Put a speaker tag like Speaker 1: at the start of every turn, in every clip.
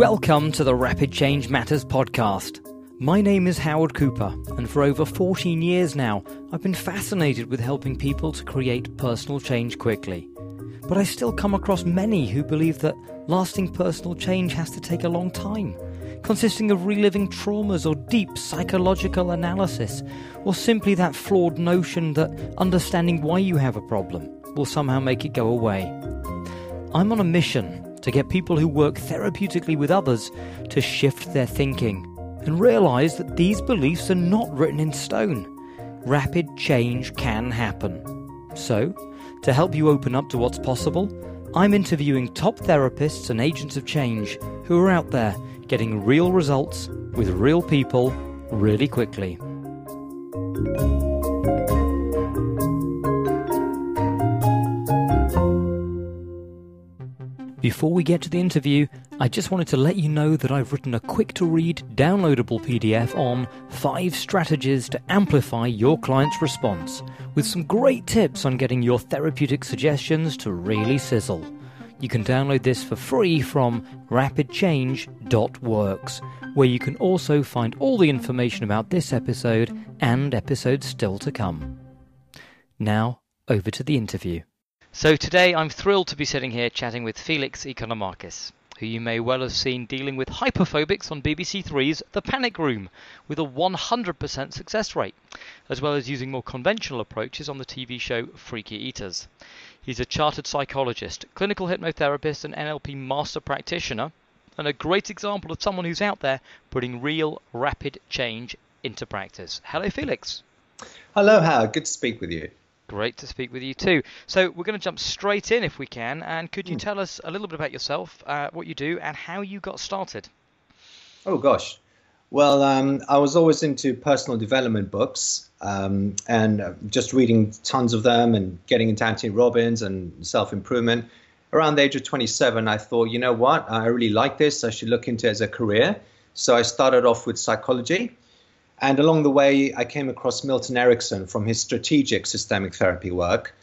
Speaker 1: Welcome to the Rapid Change Matters podcast. My name is Howard Cooper, and for over 14 years now, I've been fascinated with helping people to create personal change quickly. But I still come across many who believe that lasting personal change has to take a long time, consisting of reliving traumas or deep psychological analysis, or simply that flawed notion that understanding why you have a problem will somehow make it go away. I'm on a mission to get people who work therapeutically with others to shift their thinking and realize that these beliefs are not written in stone. Rapid change can happen. So, to help you open up to what's possible, I'm interviewing top therapists and agents of change who are out there getting real results with real people really quickly. Before we get to the interview, I just wanted to let you know that I've written a quick to read, downloadable PDF on 5 strategies to amplify your client's response, with some great tips on getting your therapeutic suggestions to really sizzle. You can download this for free from rapidchange.works, where you can also find all the information about this episode and episodes still to come. Now, over to the interview. So today I'm thrilled to be sitting here chatting with Felix Economakis, who you may well have seen dealing with hyperphobics on BBC Three's The Panic Room with a 100% success rate, as well as using more conventional approaches on the TV show Freaky Eaters. He's a chartered psychologist, clinical hypnotherapist, and NLP master practitioner, and a great example of someone who's out there putting real rapid change into practice. Hello, Felix.
Speaker 2: Hello, Howard. Good to speak with you.
Speaker 1: Great to speak with you too. So we're going to jump straight in if we can. And could you
Speaker 2: Mm.
Speaker 1: tell us a little bit about yourself, uh, what you do, and how you got started?
Speaker 2: Oh, gosh. Well, um, I was always into personal development books um, and uh, just reading tons of them and getting into Anthony Robbins and self improvement. Around the age of 27, I thought, you know what? I really like this. I should look into it as a career. So I started off with psychology. And along the way, I came across Milton Erickson from his strategic systemic therapy work.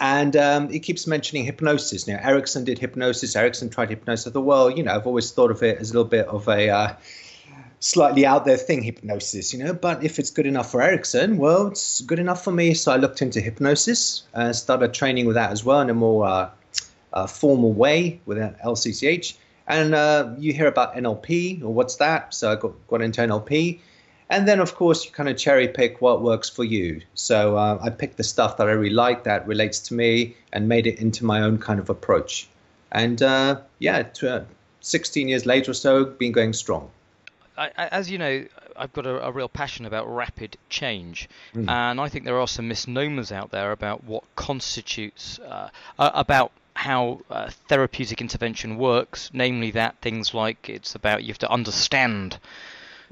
Speaker 2: And um, he keeps mentioning hypnosis. Now, Erickson did hypnosis. Erickson tried hypnosis. I thought, well, you know, I've always thought of it as a little bit of a uh, slightly out there thing, hypnosis, you know. But if it's good enough for Erickson, well, it's good enough for me. So I looked into hypnosis and started training with that as well in a more uh, uh, formal way with an LCCH. And uh, you hear about NLP or what's that? So I got, got into NLP. And then, of course, you kind of cherry pick what works for you. So uh, I picked the stuff that I really like that relates to me and made it into my own kind of approach. And uh, yeah, t- uh, 16 years later or so, been going strong.
Speaker 1: I, as you know, I've got a, a real passion about rapid change, and I think there are some misnomers out there about what constitutes uh, about how uh, therapeutic intervention works. Namely, that things like it's about you have to understand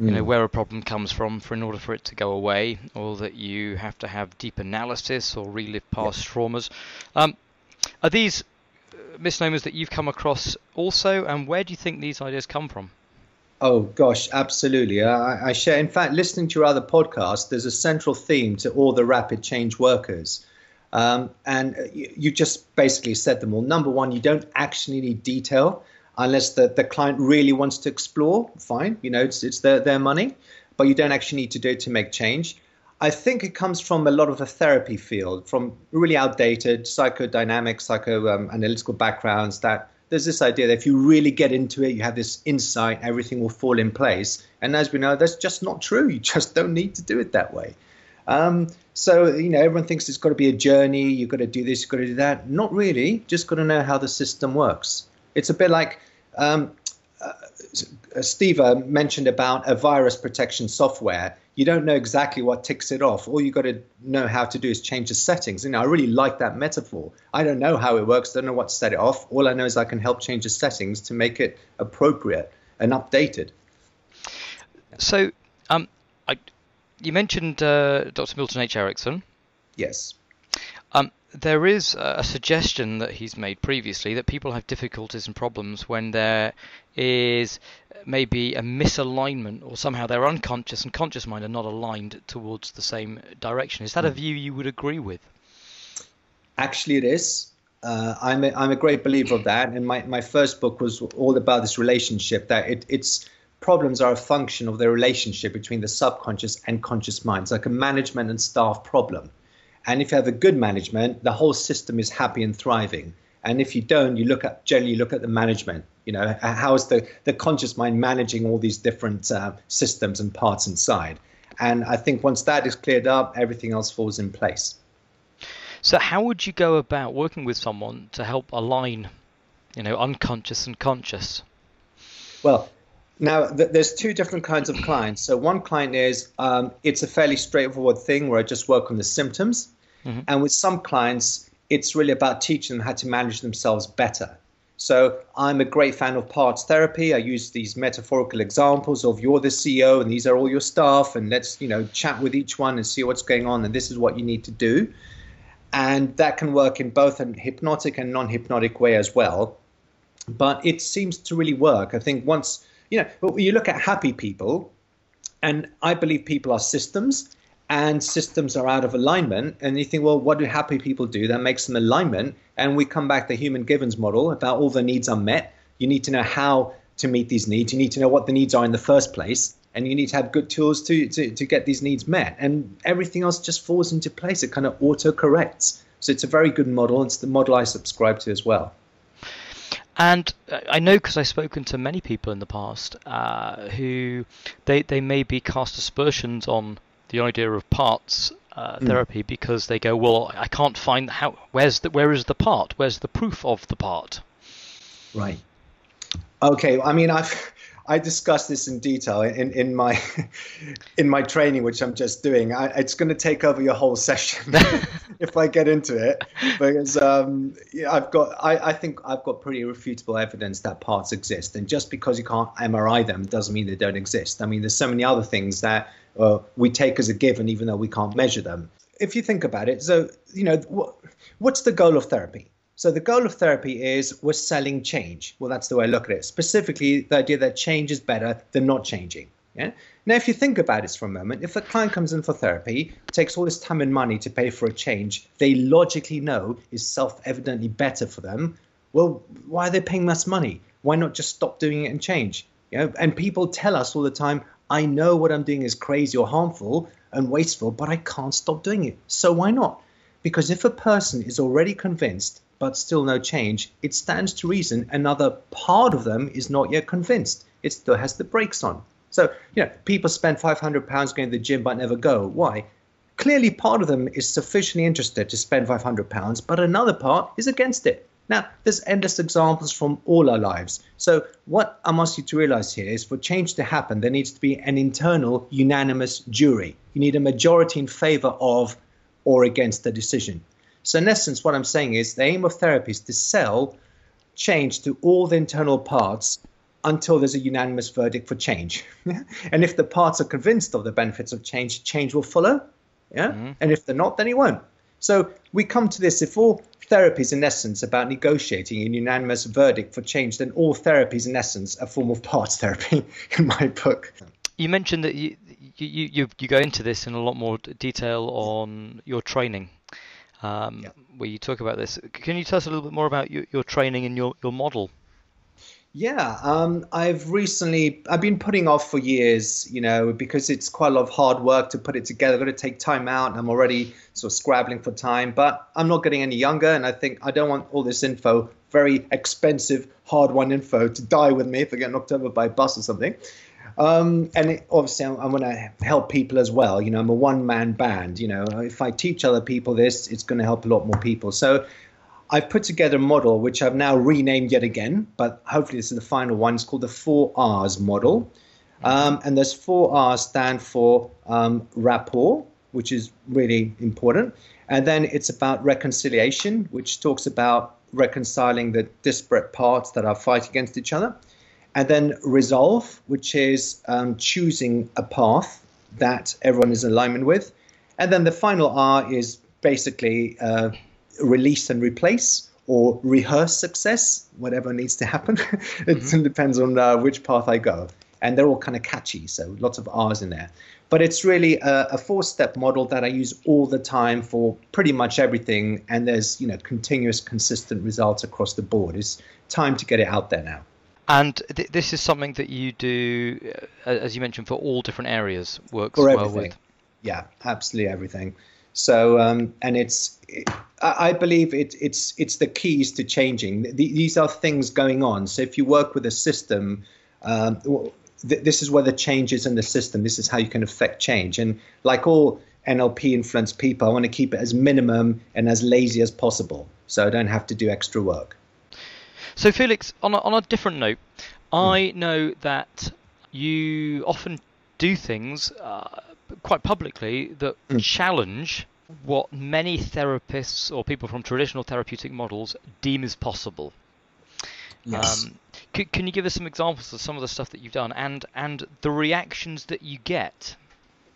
Speaker 1: you know where a problem comes from for in order for it to go away, or that you have to have deep analysis or relive past traumas. Um, are these uh, misnomers that you've come across also, and where do you think these ideas come from?
Speaker 2: Oh gosh, absolutely. I, I share. In fact, listening to your other podcast, there's a central theme to all the rapid change workers, um, and you, you just basically said them all. Number one, you don't actually need detail unless the, the client really wants to explore. Fine, you know, it's it's their their money, but you don't actually need to do it to make change. I think it comes from a lot of the therapy field, from really outdated psychodynamic, psychoanalytical backgrounds that there's this idea that if you really get into it, you have this insight, everything will fall in place. And as we know, that's just not true. You just don't need to do it that way. Um, so, you know, everyone thinks it's got to be a journey. You've got to do this, you've got to do that. Not really. Just got to know how the system works. It's a bit like um, uh, Steve uh, mentioned about a virus protection software. You don't know exactly what ticks it off. All you got to know how to do is change the settings. You know, I really like that metaphor. I don't know how it works. I don't know what to set it off. All I know is I can help change the settings to make it appropriate and updated.
Speaker 1: So, um, I, you mentioned uh, Dr. Milton H. Erickson.
Speaker 2: Yes.
Speaker 1: There is a suggestion that he's made previously that people have difficulties and problems when there is maybe a misalignment or somehow their unconscious and conscious mind are not aligned towards the same direction. Is that a view you would agree with?
Speaker 2: Actually, it is. Uh, I'm a, I'm a great believer of that, and my, my first book was all about this relationship that it, it's problems are a function of the relationship between the subconscious and conscious minds, like a management and staff problem. And if you have a good management, the whole system is happy and thriving. And if you don't, you look at generally look at the management. You know, how is the the conscious mind managing all these different uh, systems and parts inside? And I think once that is cleared up, everything else falls in place.
Speaker 1: So, how would you go about working with someone to help align, you know, unconscious and conscious?
Speaker 2: Well, now th- there's two different kinds of clients. So one client is um, it's a fairly straightforward thing where I just work on the symptoms, mm-hmm. and with some clients it's really about teaching them how to manage themselves better. So I'm a great fan of parts therapy. I use these metaphorical examples of you're the CEO and these are all your staff, and let's you know chat with each one and see what's going on, and this is what you need to do and that can work in both a hypnotic and non-hypnotic way as well but it seems to really work i think once you know you look at happy people and i believe people are systems and systems are out of alignment and you think well what do happy people do that makes them alignment and we come back to human givens model about all the needs are met you need to know how to meet these needs you need to know what the needs are in the first place and you need to have good tools to, to, to get these needs met. And everything else just falls into place. It kind of auto corrects. So it's a very good model. It's the model I subscribe to as well.
Speaker 1: And uh, I know because I've spoken to many people in the past uh, who they, they maybe cast aspersions on the idea of parts uh, mm. therapy because they go, well, I can't find how. Where's the where is the part? Where's the proof of the part?
Speaker 2: Right. Okay. I mean, I've I discuss this in detail in, in my in my training, which I'm just doing. I, it's going to take over your whole session if I get into it, because um, I've got I, I think I've got pretty refutable evidence that parts exist, and just because you can't MRI them doesn't mean they don't exist. I mean, there's so many other things that uh, we take as a given, even though we can't measure them. If you think about it, so you know, what, what's the goal of therapy? So the goal of therapy is we're selling change. Well, that's the way I look at it. Specifically, the idea that change is better than not changing. Yeah. Now, if you think about it for a moment, if a client comes in for therapy, takes all this time and money to pay for a change they logically know is self-evidently better for them, well, why are they paying less money? Why not just stop doing it and change? Know, and people tell us all the time, I know what I'm doing is crazy or harmful and wasteful, but I can't stop doing it. So why not? Because if a person is already convinced but still no change, it stands to reason another part of them is not yet convinced. It still has the brakes on. So, you know, people spend 500 pounds going to the gym but never go. Why? Clearly, part of them is sufficiently interested to spend 500 pounds, but another part is against it. Now, there's endless examples from all our lives. So, what I'm asking you to realize here is for change to happen, there needs to be an internal, unanimous jury. You need a majority in favor of or against the decision. So, in essence, what I'm saying is the aim of therapy is to sell change to all the internal parts until there's a unanimous verdict for change. and if the parts are convinced of the benefits of change, change will follow. Yeah. Mm-hmm. And if they're not, then it won't. So we come to this if all therapy is in essence about negotiating a unanimous verdict for change, then all therapy is in essence a form of parts therapy in my book.
Speaker 1: You mentioned that you, you, you, you go into this in a lot more detail on your training um, yeah. where you talk about this. Can you tell us a little bit more about your, your training and your, your model?
Speaker 2: Yeah, um, I've recently I've been putting off for years, you know, because it's quite a lot of hard work to put it together. I've got to take time out, and I'm already sort of scrabbling for time. But I'm not getting any younger, and I think I don't want all this info, very expensive, hard-won info, to die with me if I get knocked over by a bus or something. Um, and it, obviously, I'm, I'm going to help people as well. You know, I'm a one man band. You know, if I teach other people this, it's going to help a lot more people. So I've put together a model which I've now renamed yet again, but hopefully this is the final one. It's called the four R's model. Um, and those four R's stand for um, rapport, which is really important. And then it's about reconciliation, which talks about reconciling the disparate parts that are fighting against each other and then resolve, which is um, choosing a path that everyone is in alignment with, and then the final R is basically uh, release and replace or rehearse success, whatever needs to happen. it mm-hmm. depends on uh, which path I go. and they're all kind of catchy, so lots of R's in there. But it's really a, a four-step model that I use all the time for pretty much everything, and there's you know continuous, consistent results across the board. It's time to get it out there now.
Speaker 1: And th- this is something that you do, uh, as you mentioned, for all different areas. Works
Speaker 2: for
Speaker 1: well
Speaker 2: everything.
Speaker 1: with.
Speaker 2: Yeah, absolutely everything. So, um, and it's, I I believe it, it's it's the keys to changing. Th- These are things going on. So, if you work with a system, um, th- this is where the change is in the system. This is how you can affect change. And like all NLP influenced people, I want to keep it as minimum and as lazy as possible, so I don't have to do extra work.
Speaker 1: So, Felix, on a, on a different note, I know that you often do things uh, quite publicly that challenge what many therapists or people from traditional therapeutic models deem as possible.
Speaker 2: Yes.
Speaker 1: Um, c- can you give us some examples of some of the stuff that you've done and and the reactions that you get?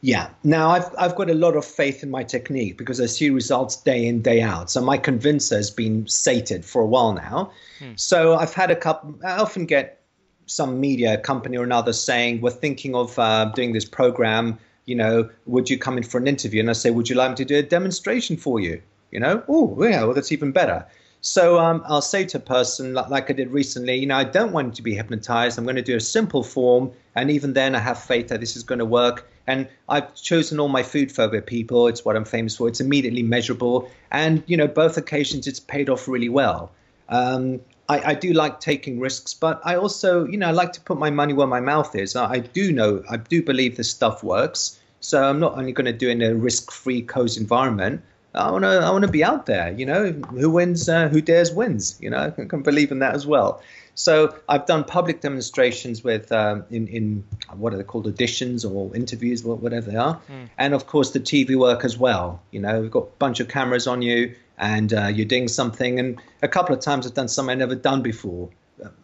Speaker 2: Yeah. Now I've I've got a lot of faith in my technique because I see results day in day out. So my convincer has been sated for a while now. So I've had a couple. I often get some media company or another saying we're thinking of uh, doing this program. You know, would you come in for an interview? And I say, would you like me to do a demonstration for you? You know, oh yeah, well that's even better. So um, I'll say to a person like, like I did recently, you know, I don't want you to be hypnotized. I'm going to do a simple form, and even then, I have faith that this is going to work. And I've chosen all my food phobia people. It's what I'm famous for. It's immediately measurable, and you know, both occasions it's paid off really well. Um, I, I do like taking risks, but I also, you know, I like to put my money where my mouth is. I, I do know, I do believe this stuff works. So I'm not only going to do it in a risk-free, cozy environment. I want to, I want to be out there. You know, who wins, uh, who dares wins. You know, I can, can believe in that as well. So I've done public demonstrations with, um, in, in what are they called, auditions or interviews, wha- whatever they are, and of course the TV work as well. You know, we've got a bunch of cameras on you, and uh, you're doing something. And a couple of times I've done something I've never done before.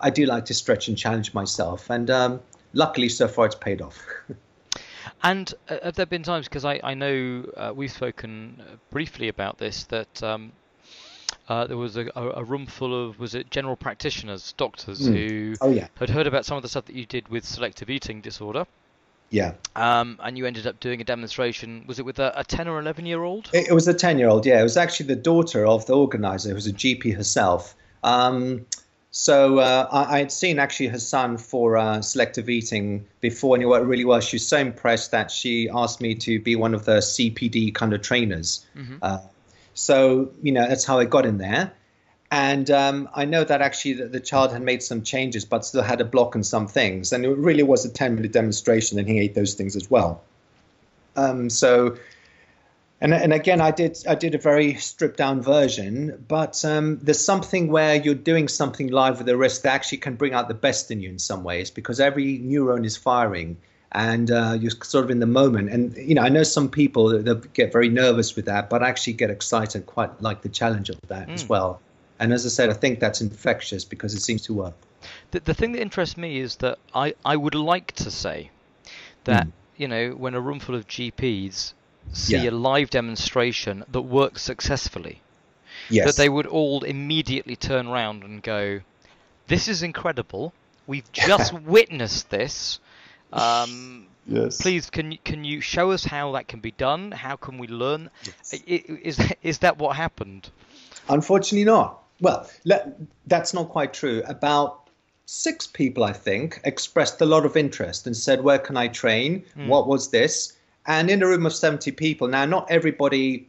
Speaker 2: I do like to stretch and challenge myself, and um, luckily so far it's paid off.
Speaker 1: And uh, have there been times, because I, I know uh, we've spoken uh, briefly about this, that um, uh, there was a, a room full of, was it general practitioners, doctors, who
Speaker 2: Oh yeah,
Speaker 1: had heard about some of the stuff that you did with selective eating disorder,
Speaker 2: yeah.
Speaker 1: um, and you ended up doing a demonstration, was it with a, a 10 or 11 year old?
Speaker 2: It, it was a 10 year old, yeah. It was actually the daughter of the organizer, who was a GP herself. Um, so uh, I, I had seen actually her son for uh, selective eating before, and it worked really well. She was so impressed that she asked me to be one of the CPD kind of trainers. Uh, so, you know, that's how I got in there. And um, I know that actually the, the child had made some changes, but still had a block on some things. And it really was a 10 minute demonstration, and he ate those things as well. Um, so, and, and again, I did I did a very stripped down version, but um, there's something where you're doing something live with a risk that actually can bring out the best in you in some ways because every neuron is firing and uh, you're sort of in the moment. And you know, I know some people that, get very nervous with that, but actually get excited, quite like the challenge of that as well. And as I said, I think that's infectious because it seems to work.
Speaker 1: The, the thing that interests me is that I, I would like to say that, you know, when a room full of GPs see
Speaker 2: Yeah.
Speaker 1: a live demonstration that works successfully,
Speaker 2: Yes.
Speaker 1: that they would all immediately turn around and go, "This is incredible. We've just witnessed this. Um,
Speaker 2: yes.
Speaker 1: please, can you can you show us how that can be done? How can we learn? I- i- Is is that what happened?
Speaker 2: Unfortunately, not. Well, le- that's not quite true. About six people, I think, expressed a lot of interest and said, Where can I train? What was this? And in a room of 70 people, now, not everybody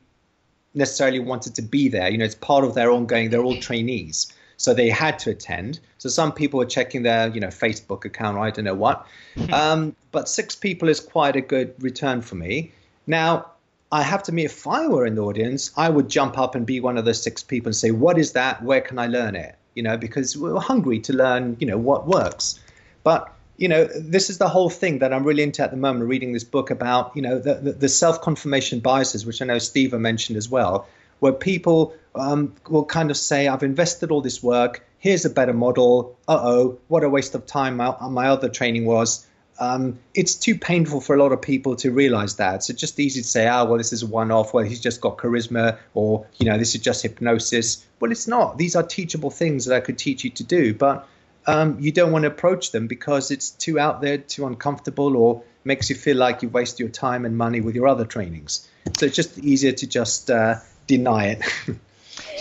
Speaker 2: necessarily wanted to be there. You know, it's part of their ongoing, they're all trainees. So they had to attend. So some people were checking their, you know, Facebook account or I don't know what. um, but six people is quite a good return for me. Now, I have to admit, if I were in the audience, I would jump up and be one of those six people and say, "What is that? Where can I learn it?" You know, because we're hungry to learn, you know, what works. But you know, this is the whole thing that I'm really into at the moment. Reading this book about, you know, the, the, the self-confirmation biases, which I know Steve mentioned as well, where people um, will kind of say, "I've invested all this work. Here's a better model. Uh oh, what a waste of time my, my other training was." um, it's too painful for a lot of people to realize that. So just easy to say, oh, well, this is a one-off. Well, he's just got charisma, or you know, this is just hypnosis. Well, it's not. These are teachable things that I could teach you to do. But um, you don't want to approach them because it's too out there, too uncomfortable, or makes you feel like you waste your time and money with your other trainings. So it's just easier to just uh, deny it.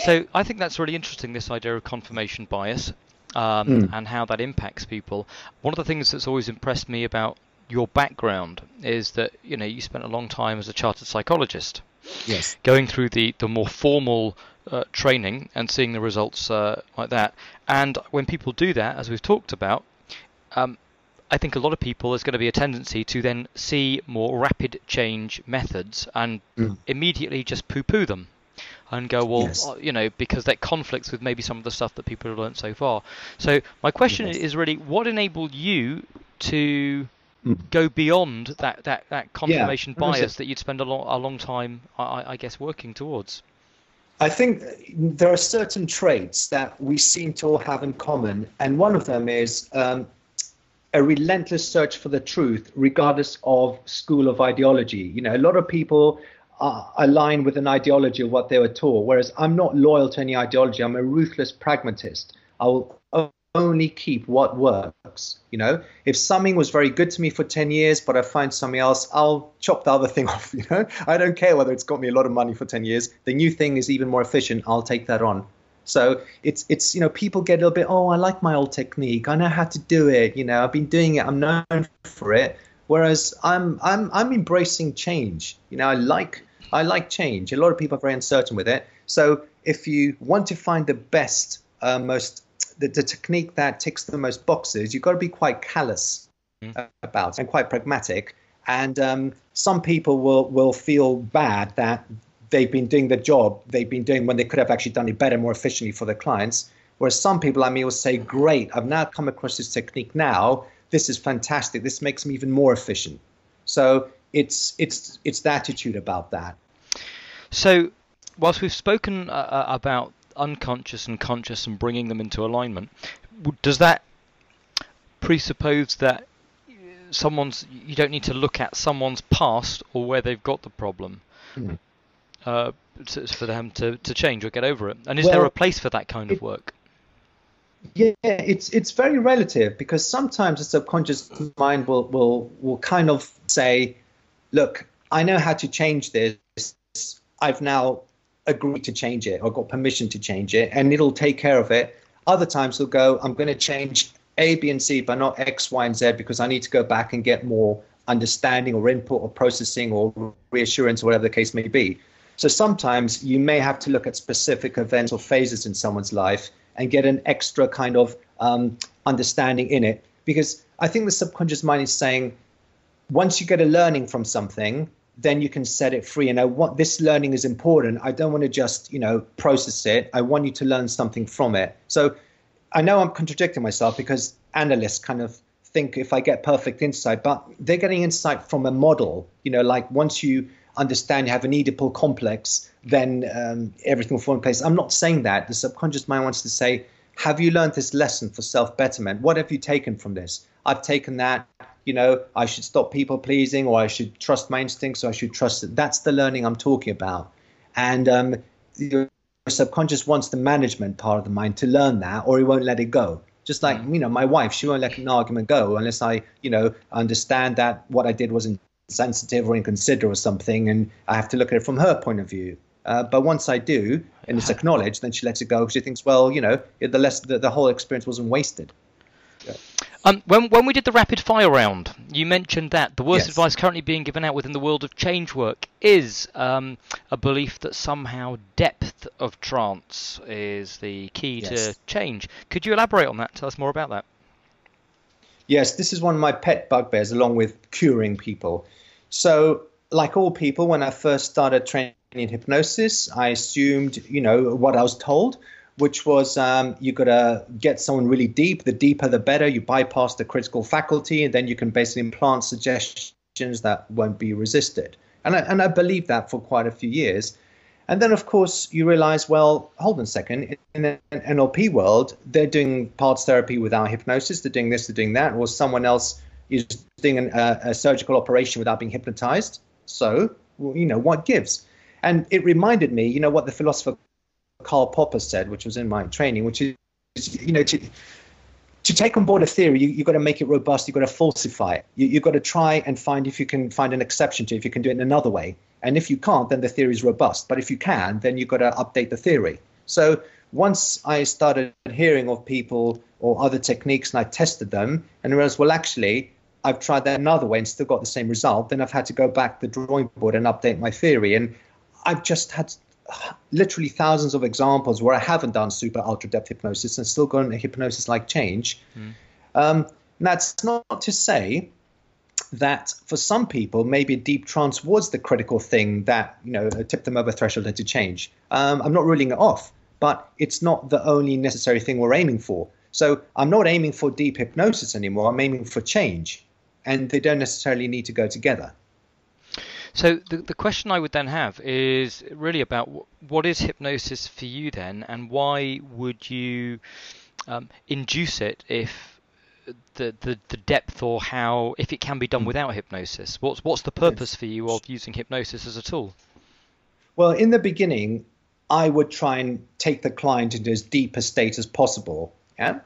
Speaker 1: so I think that's really interesting. This idea of confirmation bias. Um, mm. and how that impacts people. One of the things that's always impressed me about your background is that you know you spent a long time as a chartered psychologist.
Speaker 2: Yes.
Speaker 1: Going through the the more formal uh, training and seeing the results uh, like that. And when people do that, as we've talked about, um, I think a lot of people there's going to be a tendency to then see more rapid change methods and mm. immediately just poo-poo them and go, well, yes. Uh, you know, because that conflicts with maybe some of the stuff that people have learned so far. So my question yes. is really, what enabled you to mm. go beyond that, that, that confirmation yeah. bias that you'd spend a long, a long time, I, I guess, working towards?
Speaker 2: I think there are certain traits that we seem to all have in common, and one of them is um, a relentless search for the truth, regardless of school of ideology. You know, a lot of people Uh, align with an ideology of what they were taught, whereas I'm not loyal to any ideology. I'm a ruthless pragmatist. I'll only keep what works. You know, if something was very good to me for 10 years, but I find something else, I'll chop the other thing off. You know, I don't care whether it's got me a lot of money for 10 years. The new thing is even more efficient. I'll take that on. So it's it's you know people get a little bit oh I like my old technique I know how to do it you know I've been doing it I'm known for it whereas I'm I'm I'm embracing change you know I like I like change a lot of people are very uncertain with it so if you want to find the best uh, most the, the technique that ticks the most boxes, you've got to be quite callous mm. about and quite pragmatic. And um, some people will will feel bad that they've been doing the job they've been doing when they could have actually done it better, more efficiently for their clients. Whereas some people, like me will say, "Great, I've now come across this technique. Now this is fantastic. This makes me even more efficient." So it's it's it's the attitude about that.
Speaker 1: So, whilst we've spoken uh, uh about unconscious and conscious and bringing them into alignment, does that presuppose that someone's you don't need to look at someone's past or where they've got the problem mm. uh, for them to, to change or get over it? And is well, there a place for that kind
Speaker 2: it,
Speaker 1: of work?
Speaker 2: Yeah, it's it's very relative because sometimes the subconscious mind will will will kind of say, "Look, I know how to change this. I've now agreed to change it or got permission to change it, and it'll take care of it. Other times they'll go, I'm going to change A, B, and C, but not X, Y, and Z because I need to go back and get more understanding or input or processing or reassurance or whatever the case may be. So sometimes you may have to look at specific events or phases in someone's life and get an extra kind of um, understanding in it. Because I think the subconscious mind is saying, once you get a learning from something, then you can set it free. And I want this learning is important. I don't want to just, you know, process it. I want you to learn something from it. So I know I'm contradicting myself because analysts kind of think if I get perfect insight, but they're getting insight from a model. You know, like once you understand you have an Oedipal complex, then um, everything will fall in place. I'm not saying that. The subconscious mind wants to say, have you learned this lesson for self betterment? What have you taken from this? I've taken that you know, I should stop people pleasing or I should trust my instincts or I should trust it. That's the learning I'm talking about. And um, your subconscious wants the management part of the mind to learn that or he won't let it go. Just like, mm. you know, my wife, she won't let an argument go unless I, you know, understand that what I did was insensitive or inconsiderate or something and I have to look at it from her point of view. Uh, but once I do, and it's acknowledged, then she lets it go because she thinks, well, you know, the less the, the whole experience wasn't wasted.
Speaker 1: Um, when when we did the rapid fire round, you mentioned that the worst yes. advice currently being given out within the world of change work is um, a belief that somehow depth of trance is the key yes. to change. Could you elaborate on that? Tell us more about that.
Speaker 2: Yes, this is one of my pet bugbears, along with curing people. So, like all people, when I first started training in hypnosis, I assumed, you know, what I was told which was um, you got to get someone really deep. The deeper, the better. You bypass the critical faculty, and then you can basically implant suggestions that won't be resisted. And I, and I believed that for quite a few years. And then, of course, you realize, well, hold on a second. In the NLP world, they're doing parts therapy without hypnosis. They're doing this, they're doing that, or someone else is doing an, uh, a surgical operation without being hypnotized. So, you know, what gives? And it reminded me, you know, what the philosopher Karl Popper said, which was in my training, which is, you know, to, to take on board a theory, you, have got to make it robust. You've got to falsify it. You, have got to try and find if you can find an exception to it, if you can do it in another way. And if you can't, then the theory is robust. But if you can, then you've got to update the theory. So once I started hearing of people or other techniques and I tested them and realized, well, actually, I've tried that another way and still got the same result, then I've had to go back to the drawing board and update my theory. And I've just had literally thousands of examples where I haven't done super ultra depth hypnosis and still gotten a hypnosis like change. Mm. Um, that's not to say that for some people, maybe a deep trance was the critical thing that you know tipped them over threshold into change. Um, I'm not ruling it off, but it's not the only necessary thing we're aiming for. So I'm not aiming for deep hypnosis anymore. I'm aiming for change, and they don't necessarily need to go together.
Speaker 1: So the the question I would then have is really about what is hypnosis for you then, and why would you um, induce it if the, the the depth or how if it can be done hmm. without hypnosis? What's what's the purpose for you of using hypnosis as a tool?
Speaker 2: Well, in the beginning, I would try and take the client into as deep a state as possible. Yeah.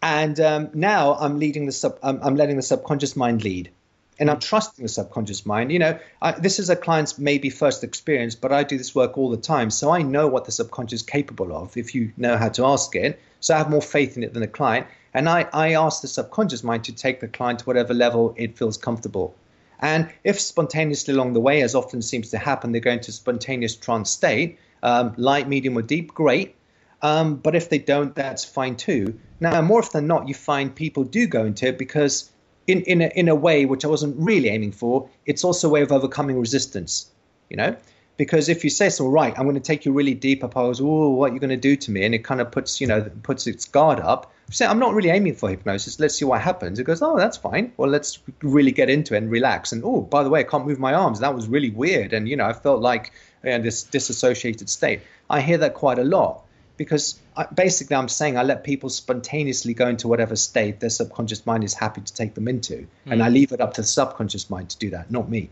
Speaker 2: And um, now I'm leading the sub. I'm, I'm letting the subconscious mind lead and I'm trusting the subconscious mind. You know, I, this is a client's maybe first experience, but I do this work all the time, so I know what the subconscious is capable of if you know how to ask it. So I have more faith in it than the client, and I, I ask the subconscious mind to take the client to whatever level it feels comfortable. And if spontaneously along the way, as often seems to happen, they go into spontaneous trance state, um, light, medium, or deep, great. Um, but if they don't, that's fine too. Now, more often than not, you find people do go into it because in in a, in a way which I wasn't really aiming for. It's also a way of overcoming resistance, you know. Because if you say so, right, I'm going to take you really deep. I pose, oh, what are you going to do to me? And it kind of puts, you know, puts its guard up. Say, I'm not really aiming for hypnosis. Let's see what happens. It goes, oh, that's fine. Well, let's really get into it and relax. And oh, by the way, I can't move my arms. That was really weird. And you know, I felt like you know, this disassociated state. I hear that quite a lot because I, basically I'm saying I let people spontaneously go into whatever state their subconscious mind is happy to take them into, mm. and I hmm. leave it up to the subconscious mind to do that, not me.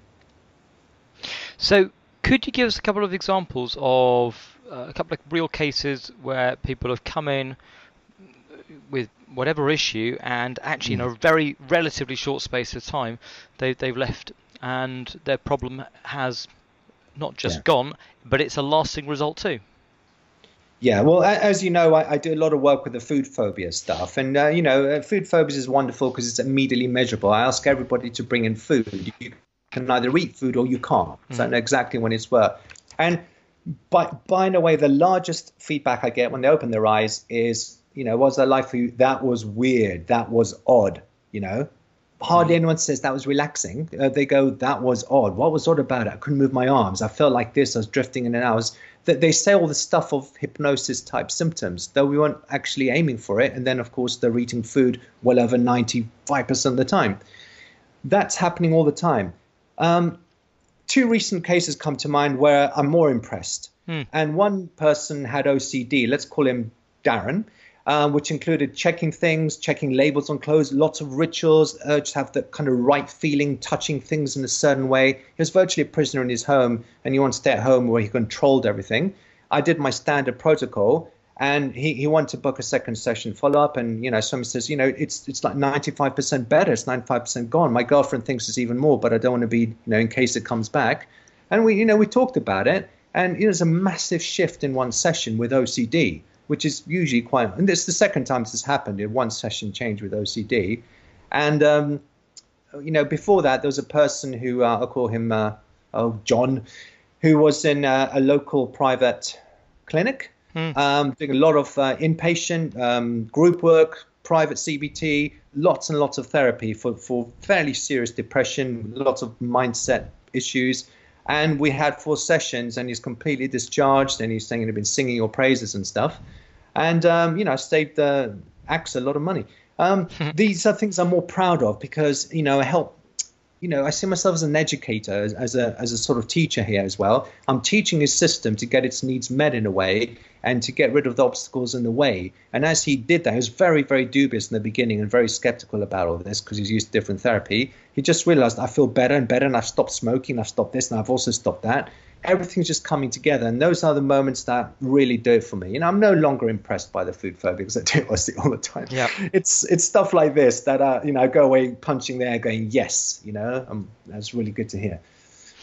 Speaker 1: So, could you give us a couple of examples of uh, a couple of real cases where people have come in with whatever issue, and actually mm. in a hmm. very relatively short space of time, they, they've left, and their problem has not just yeah. gone, but it's a lasting result too.
Speaker 2: Yeah, well, as you know, I, I, do a lot of work with the food phobia stuff, and uh, you know, uh, food phobia is wonderful because it's immediately measurable. I ask everybody to bring in food. You can either eat food or you can't. Mm. So I know exactly when it's work. And by by in a way, the largest feedback I get when they open their eyes is, you know, was their life for you? That was weird. That was odd. You know, hardly anyone says that was relaxing. Uh, they go, that was odd. What was odd about it? I couldn't move my arms. I felt like this. I was drifting in and out. I was that they say all the stuff of hypnosis type symptoms, though we weren't actually aiming for it. And then, of course, they're eating food well over 95% of the time. That's happening all the time. Um, two recent cases come to mind where I'm more impressed. Hmm. And one person had OCD, let's call him Darren um, which included checking things, checking labels on clothes, lots of rituals, urge to have the kind of right feeling, touching things in a certain way. He was virtually a prisoner in his home, and he wanted to stay at home where he controlled everything. I did my standard protocol, and he, he wanted to book a second session follow up. And you know, someone says, you know, it's it's like 95% better, it's 95% gone. My girlfriend thinks it's even more, but I don't want to be, you know, in case it comes back. And we, you know, we talked about it, and you know, there's a massive shift in one session with OCD which is usually quite. And this is the second time this has happened in one session change with OCD, and um, you know before that there was a person who uh, I'll call him uh, oh John, who was in uh, a local private clinic, hmm. um, doing a lot of uh, inpatient um, group work, private CBT, lots and lots of therapy for for fairly serious depression, lots of mindset issues. And we had four sessions, and he's completely discharged, and he's saying he'd been singing your praises and stuff and um, you know, I saved the Axe a lot of money. Um, these are things I'm more proud of because you know I help. You know, I see myself as an educator, as, as a as a sort of teacher here as well. I'm teaching his system to get its needs met in a way and to get rid of the obstacles in the way. And as he did that, he was very, very dubious in the beginning and very skeptical about all this because he's used to different therapy. He just realized I feel better and better, and I've stopped smoking, I've stopped this, and I've also stopped that. Everything's just coming together. And those are the moments that really do it for me. You know, I'm no longer impressed by the food phobia because I do it all the time.
Speaker 1: Yeah.
Speaker 2: It's it's stuff like this that uh, you know, I go away punching the air going, yes, you know, um, that's really good to hear.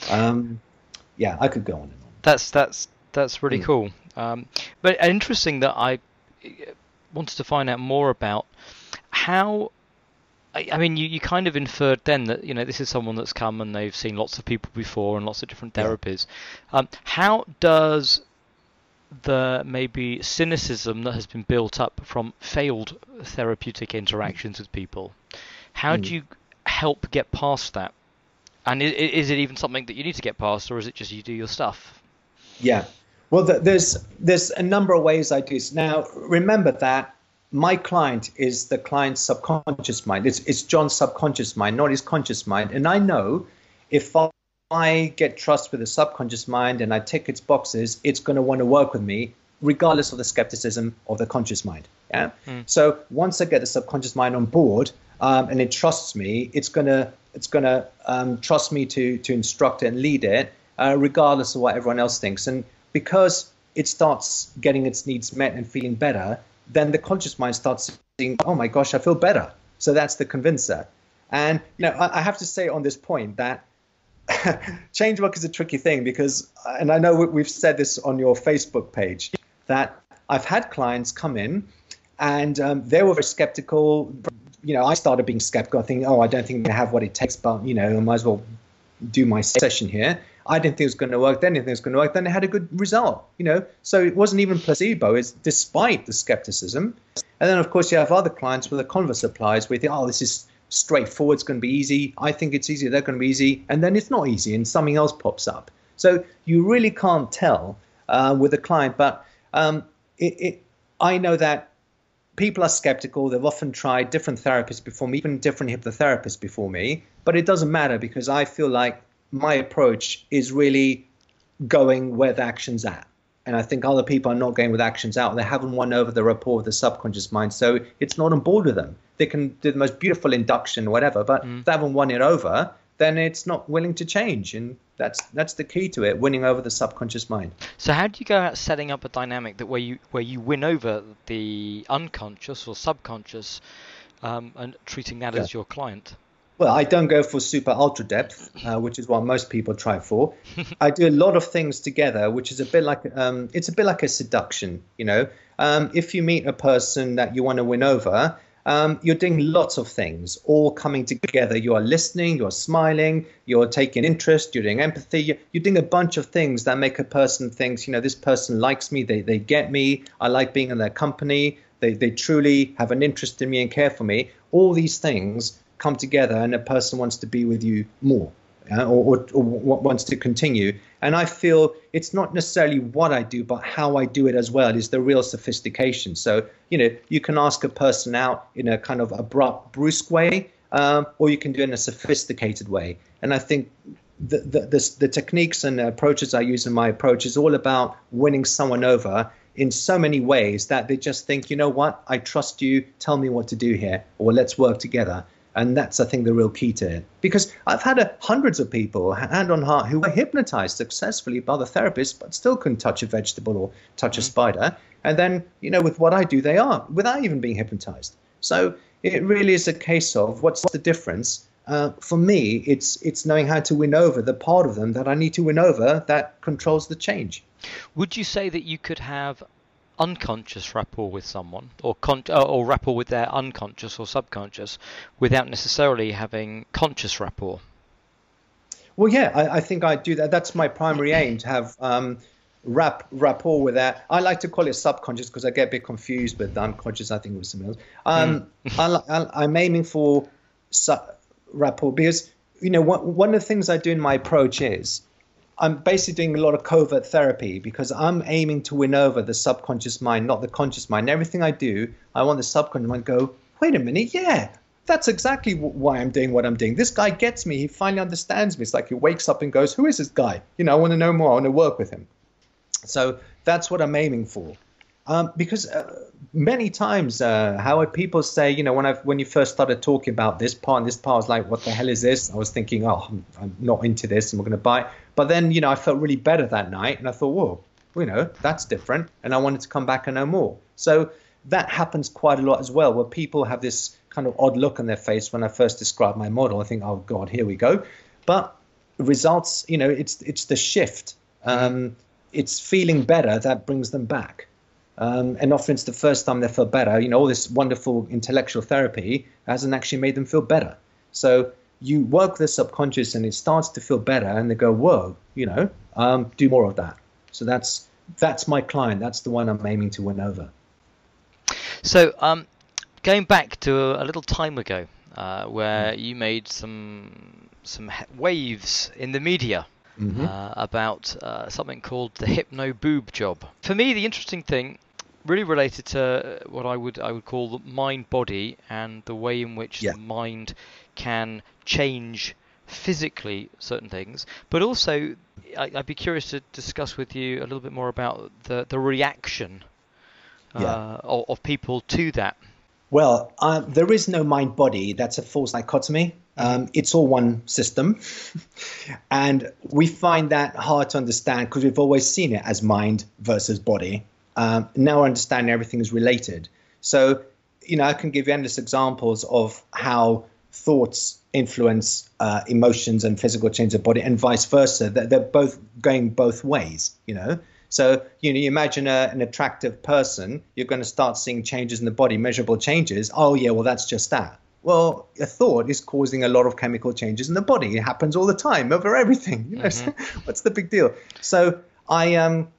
Speaker 2: Um, yeah, I could go on and on.
Speaker 1: That's that's that's really mm. cool. Um, but interesting that I wanted to find out more about how I mean, you, you kind of inferred then that you know this is someone that's come and they've seen lots of people before and lots of different therapies. Yeah. Um, how does the maybe cynicism that has been built up from failed therapeutic interactions with people, how mm. do you help get past that? And is, is, it even something that you need to get past, or is it just you do your stuff?
Speaker 2: Yeah. Well, there's there's a number of ways I do. Now, remember that my client is the client's subconscious mind. It's, it's John's subconscious mind, not his conscious mind. And I know if I get trust with the subconscious mind and I tick its boxes, it's going to want to work with me, regardless of the skepticism of the conscious mind. Yeah. Mm. So once I get the subconscious mind on board um, and it trusts me, it's gonna it's gonna um, trust me to to instruct it and lead it, uh, regardless of what everyone else thinks. And because it starts getting its needs met and feeling better, then the conscious mind starts saying, oh my gosh, I feel better. So that's the convincer. And you know, I, I have to say on this point that change work is a tricky thing because, and I know we've said this on your Facebook page, that I've had clients come in and um, they were very skeptical. You know, I started being skeptical, thinking, oh, I don't think I have what it takes, but, you know, I might as well do my session here. I didn't think it was going to work. Then didn't think it was going to work. Then it had a good result. You know, so it wasn't even placebo. It's despite the skepticism. And then of course you have other clients where the converse applies. You think, oh, this is straightforward. It's going to be easy. I think it's easy. They're going to be easy. And then it's not easy, and something else pops up. So you really can't tell uh, with a client. But um, it, it, I know that people are skeptical. They've often tried different therapists before me, even different hypnotherapists before me. But it doesn't matter because I feel like my approach is really going where the action's at. And I think other people are not going with actions out. They haven't won over the rapport of the subconscious mind. So it's not on board with them. They can do the most beautiful induction or whatever, but mm. they haven't won it over, then it's not willing to change. And that's that's the key to it, winning over the subconscious mind.
Speaker 1: So how do you go about setting up a dynamic that where you where you win over the unconscious or subconscious um, and treating that yeah. as your client?
Speaker 2: Well, I don't go for super ultra depth, uh, which is what most people try for. I do a lot of things together, which is a bit like um, it's a bit like a seduction. You know, um, if you meet a person that you want to win over, um, you're doing lots of things, all coming together. You are listening, you're smiling, you're taking interest, you're doing empathy, you're doing a bunch of things that make a person think, you know, this person likes me, they they get me, I like being in their company, they they truly have an interest in me and care for me. All these things come together and a person wants to be with you more uh, or, or, or, wants to continue. And I feel it's not necessarily what I do, but how I do it as well is the real sophistication. So, you know, you can ask a person out in a kind of abrupt, brusque way, um, or you can do it in a sophisticated way. And I think the, the, the, the techniques and approaches I use in my approach is all about winning someone over in so many ways that they just think, you know what, I trust you, tell me what to do here, or let's work together. And that's, I think, the real key to it. Because I've had a, hundreds of people, hand on heart, who were hypnotized successfully by the therapist, but still couldn't touch a vegetable or touch mm-hmm. a spider. And then, you know, with what I do, they are without even being hypnotized. So it really is a case of what's the difference? Uh, for me, it's it's knowing how to win over the part of them that I need to win over that controls the change.
Speaker 1: Would you say that you could have unconscious rapport with someone or con- uh, or rapport with their unconscious or subconscious without necessarily having conscious rapport.
Speaker 2: Well yeah I, I think i do that. That's my primary aim to have um, rap rapport with that. I like to call it subconscious because i get a bit confused with unconscious i think it was something else. Um, mm. I, am aiming for su- rapport because you know one, one of the things i do in my approach is I'm basically doing a lot of covert therapy because I'm aiming to win over the subconscious mind, not the conscious mind. Everything I do, I want the subconscious mind to go, wait a minute, yeah, that's exactly why I'm doing what I'm doing. This guy gets me. He finally understands me. It's like he wakes up and goes, who is this guy? You know, I want to know more. I want to work with him. So that's what I'm aiming for. Um, because uh, many times, uh, Howard, people say, you know, when I when you first started talking about this part and this part, I was like, what the hell is this? I was thinking, oh, I'm, I'm not into this, and we're going to buy. But then, you know, I felt really better that night, and I thought, whoa, you know, that's different, and I wanted to come back and know more. So that happens quite a lot as well, where people have this kind of odd look on their face when I first describe my model. I think, oh God, here we go. But results, you know, it's it's the shift. Um, it's feeling better that brings them back. Um, and often it's the first time they feel better. You know, all this wonderful intellectual therapy hasn't actually made them feel better. So you work the subconscious and it starts to feel better, and they go, "Whoa, you know, um, do more of that." So that's that's my client. That's the one I'm aiming to win over.
Speaker 1: So, um, going back to a, little time ago, uh, where mm. you made some some waves in the media mm-hmm. uh, about uh, something called the hypno boob job. For me, the interesting thing really related to what I would I would call the mind body and the way in which yeah. the mind can change physically certain things, but also I, would be curious to discuss with you a little bit more about the the reaction uh, yeah. of, of, people to that.
Speaker 2: Well, uh, there is no mind body. That's a false dichotomy. Um, it's all one system. and we find that hard to understand because we've always seen it as mind versus body. Um, now I understand everything is related. So, you know, I can give you endless examples of how thoughts influence uh, emotions and physical change of body and vice versa. They're, they're, both going both ways, you know. So, you know, you imagine a, an attractive person, you're going to start seeing changes in the body, measurable changes. Oh, yeah, well, that's just that. Well, a thought is causing a lot of chemical changes in the body. It happens all the time over everything. You know, mm-hmm. what's the big deal? So I um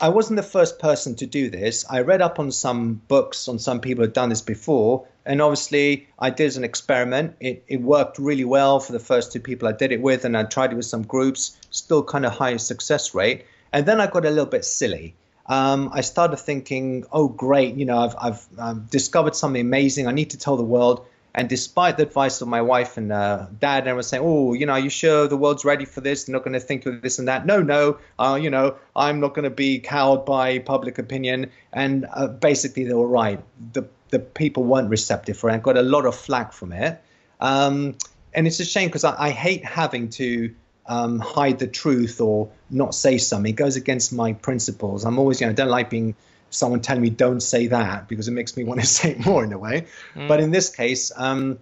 Speaker 2: I wasn't the first person to do this. I read up on some books on some people who had done this before, and obviously I did as an experiment. It, it worked really well for the first two people I did it with, and I tried it with some groups, still kind of high success rate. And then I got a little bit silly. Um, I started thinking, oh, great, you know, I've, I've um, discovered something amazing. I need to tell the world. And despite the advice of my wife and uh, dad, and was saying, "Oh, you know, are you sure the world's ready for this? They're not going to think of this and that." No, no, uh, you know, I'm not going to be cowed by public opinion. And uh, basically, they were right. The the people weren't receptive for it. I got a lot of flack from it, um, and it's a shame because I, I, hate having to um, hide the truth or not say something. It goes against my principles. I'm always, you know, I don't like being someone telling me don't say that because it makes me want to say it more in a way. Mm. But in this case, um,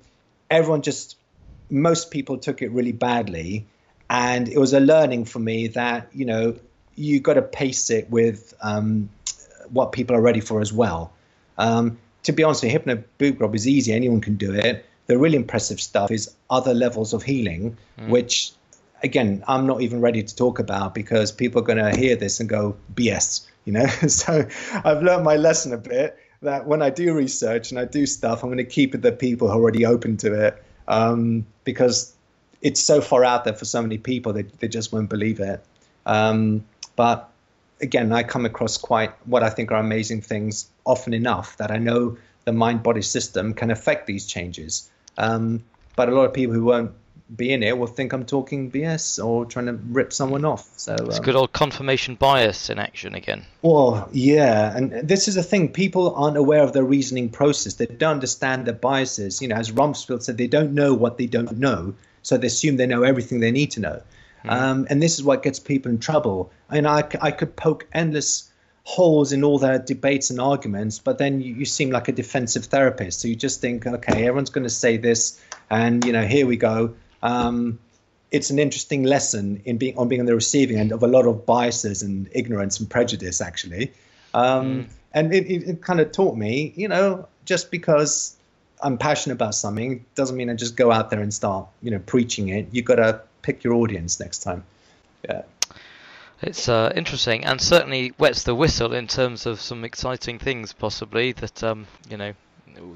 Speaker 2: everyone just most people took it really badly, and it was a learning for me that you know you got to pace it with um, what people are ready for as well. Um, to be honest, hypno boob job is easy; anyone can do it. The really impressive stuff is other levels of healing, mm. which again I'm not even ready to talk about because people are going to hear this and go BS you know? So i've learned my lesson a bit that when i do research and i do stuff i'm going to keep it the people who are already open to it um, because it's so far out there for so many people they, they just won't believe it. Um, but again i come across quite what i think are amazing things often enough that i know the mind body system can affect these changes. Um, but a lot of people who won't being here will think I'm talking BS or trying to rip someone off. So
Speaker 1: it's um, good old confirmation bias in action again.
Speaker 2: Well, yeah, and this is the thing: people aren't aware of their reasoning process. They don't understand their biases. You know, as Rumsfeld said, they don't know what they don't know, so they assume they know everything they need to know. Mm. Um, and this is what gets people in trouble. I mean, I, I could poke endless holes in all their debates and arguments, but then you, you, seem like a defensive therapist. So you just think, okay, everyone's going to say this, and you know, here we go um, it's an interesting lesson in being on being on the receiving end of a lot of biases and ignorance and prejudice, actually. Um, mm. And it, it, it kind of taught me, you know, just because I'm passionate about something doesn't mean I just go out there and start, you know, preaching it. You've got to pick your audience next time. Yeah.
Speaker 1: It's uh, interesting and certainly wets the whistle in terms of some exciting things, possibly that um, you know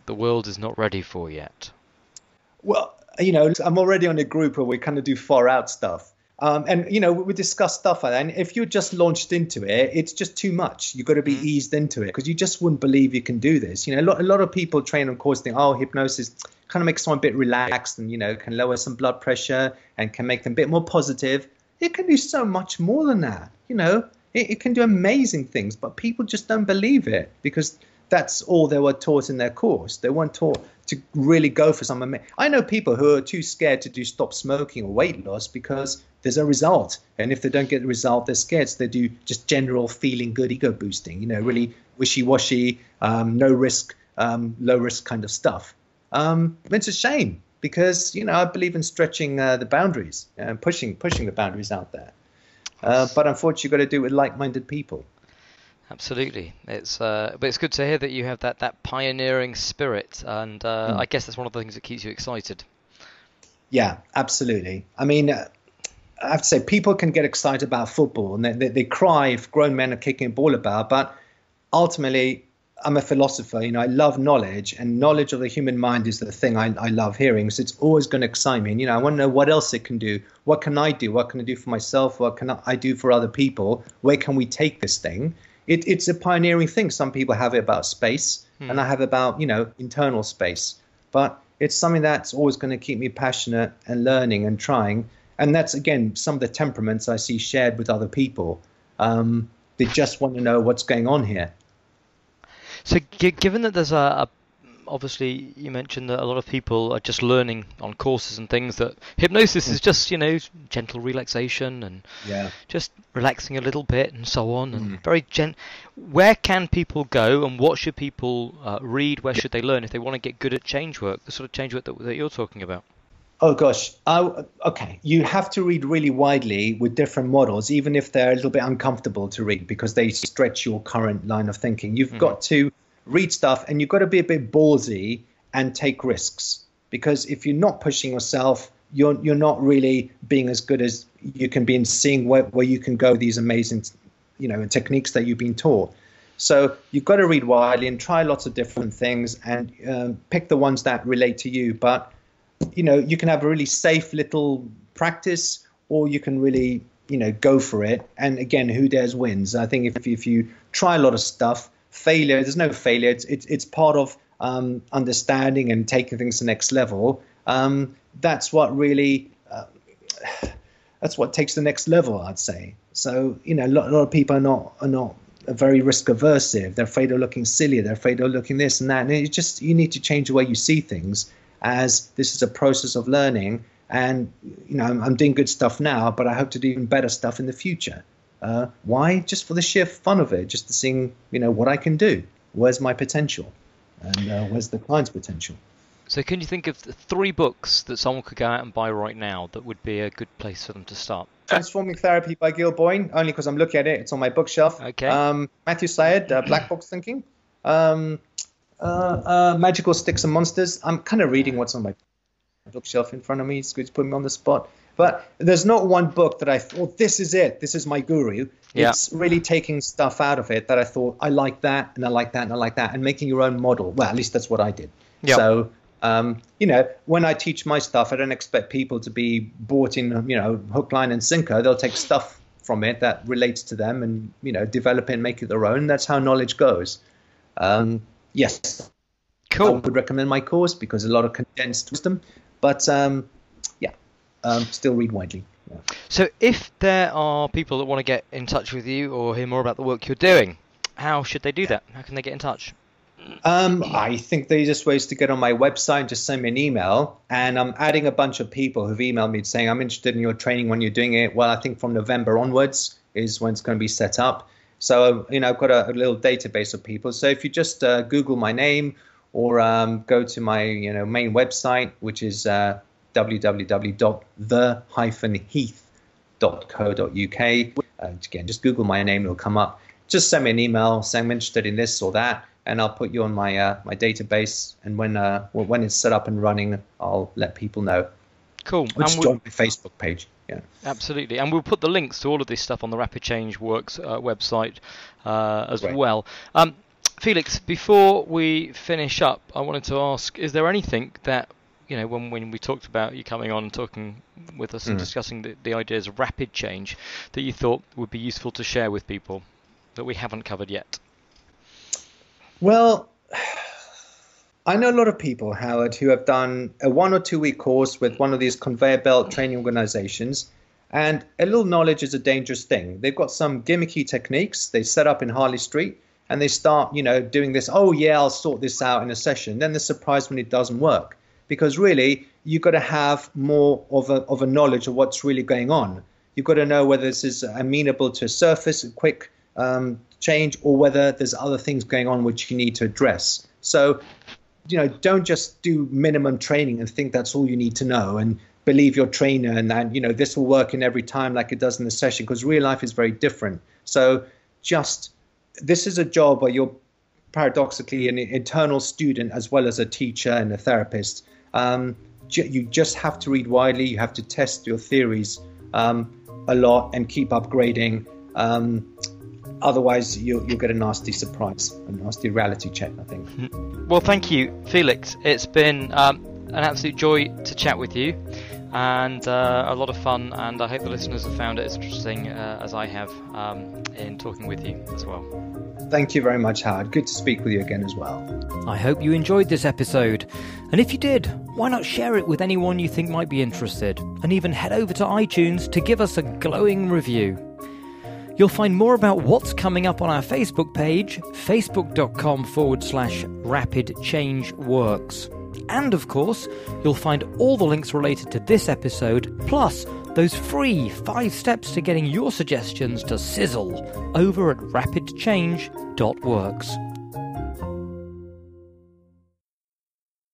Speaker 1: the world is not ready for yet.
Speaker 2: Well, you know, I'm already on a group where we kind of do far out stuff. Um, and you know we discuss stuff like that. And if you're just launched into it, it's just too much. You've got to be mm. eased into it because you just wouldn't believe you can do this. You know, a lot, a lot of people train on course think, oh, hypnosis kind of makes someone a bit relaxed and you know can lower some blood pressure and can make them a bit more positive. It can do so much more than that. You know, it, it can do amazing things, but people just don't believe it because that's all they were taught in their course. They weren't taught to really go for something. I know people who are too scared to do stop smoking or weight loss because there's a result, and if they don't get the result, they're scared. So they do just general feeling good ego boosting. You know, really wishy-washy, um, no risk, um, low risk kind of stuff. Um, it's a shame because you know I believe in stretching uh, the boundaries and pushing pushing the boundaries out there. Uh, but unfortunately, you've got to do it with like-minded people.
Speaker 1: Absolutely, it's uh, but it's good to hear that you have that, that pioneering spirit, and uh, mm. I guess that's one of the things that keeps you excited.
Speaker 2: Yeah, absolutely. I mean, uh, I have to say, people can get excited about football and they, they, they cry if grown men are kicking a ball about, but ultimately, I'm a philosopher. You know, I love knowledge, and knowledge of the human mind is the thing I, I love hearing. So it's always going to excite me. And you know, I want to know what else it can do. What can I do? What can I do for myself? What can I do for other people? Where can we take this thing? It, it's a pioneering thing. Some people have it about space, hmm. and I have about you know internal space. But it's something that's always going to keep me passionate and learning and trying. And that's again some of the temperaments I see shared with other people. Um, they just want to know what's going on here.
Speaker 1: So, g- given that there's a, a obviously you mentioned that a lot of people are just learning on courses and things that hypnosis is just you know gentle relaxation and
Speaker 2: yeah.
Speaker 1: just relaxing a little bit and so on and mm. very gent where can people go and what should people uh, read where should they learn if they want to get good at change work the sort of change work that, that you're talking about
Speaker 2: Oh gosh. okay. You have to read really widely with different models, even if they're a little bit uncomfortable to read because they stretch your current line of thinking. You've mm-hmm. got to read stuff, and you've got to be a bit ballsy and take risks because if you're not pushing yourself, you're you're not really being as good as you can be in seeing where, where you can go these amazing, you know, techniques that you've been taught. So you've got to read widely and try lots of different things and um, pick the ones that relate to you. But you know, you can have a really safe little practice, or you can really you know go for it. And again, who dares wins. I think if if you try a lot of stuff failure. There's no failure. It's it's, it's part of um, understanding and taking things to the next level. Um, that's what really uh, that's what takes the next level, I'd say. So you know, a lot, a lot of people are not are not very risk aversive. They're afraid of looking silly. They're afraid of looking this and that. And it just you need to change the way you see things. As this is a process of learning, and you know, I'm, I'm doing good stuff now, but I hope to do even better stuff in the future. Uh, why? Just for the sheer fun of it, just to seeing, you know, what I can do. Where's my potential? And uh, where's the client's potential?
Speaker 1: So, can you think of three books that someone could go out and buy right now that would be a good place for them to start?
Speaker 2: Transforming Therapy by Gil Boyne, only because I'm looking at it. It's on my bookshelf.
Speaker 1: Okay.
Speaker 2: Um, Matthew Syed, uh, Black Box Thinking. Um, uh, uh, Magical Sticks and Monsters. I'm kind of reading what's on my bookshelf in front of me. It's good to put me on the spot. But there's not one book that I thought this is it. This is my guru.
Speaker 1: Yeah.
Speaker 2: It's really taking stuff out of it that I thought I like that and I like that and I like that and making your own model. Well, at least that's what I did.
Speaker 1: Yep.
Speaker 2: So um, you know, when I teach my stuff, I don't expect people to be bought in, you know, hook, line, and sinker. They'll take stuff from it that relates to them and, you know, develop it and make it their own. That's how knowledge goes. Um, yes.
Speaker 1: Cool.
Speaker 2: I would recommend my course because a lot of condensed wisdom. But um, um, still read widely. Yeah.
Speaker 1: So, if there are people that want to get in touch with you or hear more about the work you're doing, how should they do that? How can they get in touch?
Speaker 2: Um, I think the easiest way is to get on my website, just send me an email, and I'm adding a bunch of people who've emailed me saying I'm interested in your training when you're doing it. Well, I think from November onwards is when it's going to be set up. So you know, I've got a, a little database of people. So if you just uh, Google my name or um, go to my you know main website, which is uh, www.the-heath.co.uk. Uh, again, just Google my name; it'll come up. Just send me an email saying I'm interested in this or that, and I'll put you on my uh, my database. And when uh, when it's set up and running, I'll let people know.
Speaker 1: Cool.
Speaker 2: Which and join my Facebook page. Yeah.
Speaker 1: Absolutely, and we'll put the links to all of this stuff on the Rapid Change Works uh, website uh, as well. Um, Felix, before we finish up, I wanted to ask: Is there anything that you know, when, when we talked about you coming on and talking with us mm. and discussing the, the ideas of rapid change that you thought would be useful to share with people that we haven't covered yet?
Speaker 2: Well, I know a lot of people, Howard, who have done a one or two week course with one of these conveyor belt training organizations. And a little knowledge is a dangerous thing. They've got some gimmicky techniques they set up in Harley Street and they start, you know, doing this, oh yeah, I'll sort this out in a session. Then they're surprised when it doesn't work. Because really, you've got to have more of a, of a knowledge of what's really going on. You've got to know whether this is amenable to a surface, a quick um, change, or whether there's other things going on which you need to address. So, you know, don't just do minimum training and think that's all you need to know and believe your trainer and that, you know, this will work in every time like it does in the session because real life is very different. So just this is a job where you're paradoxically an internal student as well as a teacher and a therapist. Um, you just have to read widely. You have to test your theories um, a lot and keep upgrading. Um, otherwise, you'll, you'll, get a nasty surprise, a nasty reality check. I think.
Speaker 1: Mm-hmm. Well, thank you, Felix. It's been um, an absolute joy to chat with you and uh, a lot of fun. And I hope the listeners have found it as interesting uh, as I have um, in talking with you as well.
Speaker 2: Thank you very much, Howard. Good to speak with you again as well.
Speaker 1: I hope you enjoyed this episode. And if you did, why not share it with anyone you think might be interested? And even head over to iTunes to give us a glowing review. You'll find more about what's coming up on our Facebook page, facebook.com forward slash rapid change works. And of course, you'll find all the links related to this episode, plus those free five steps to getting your suggestions to sizzle over at rapidchange.works.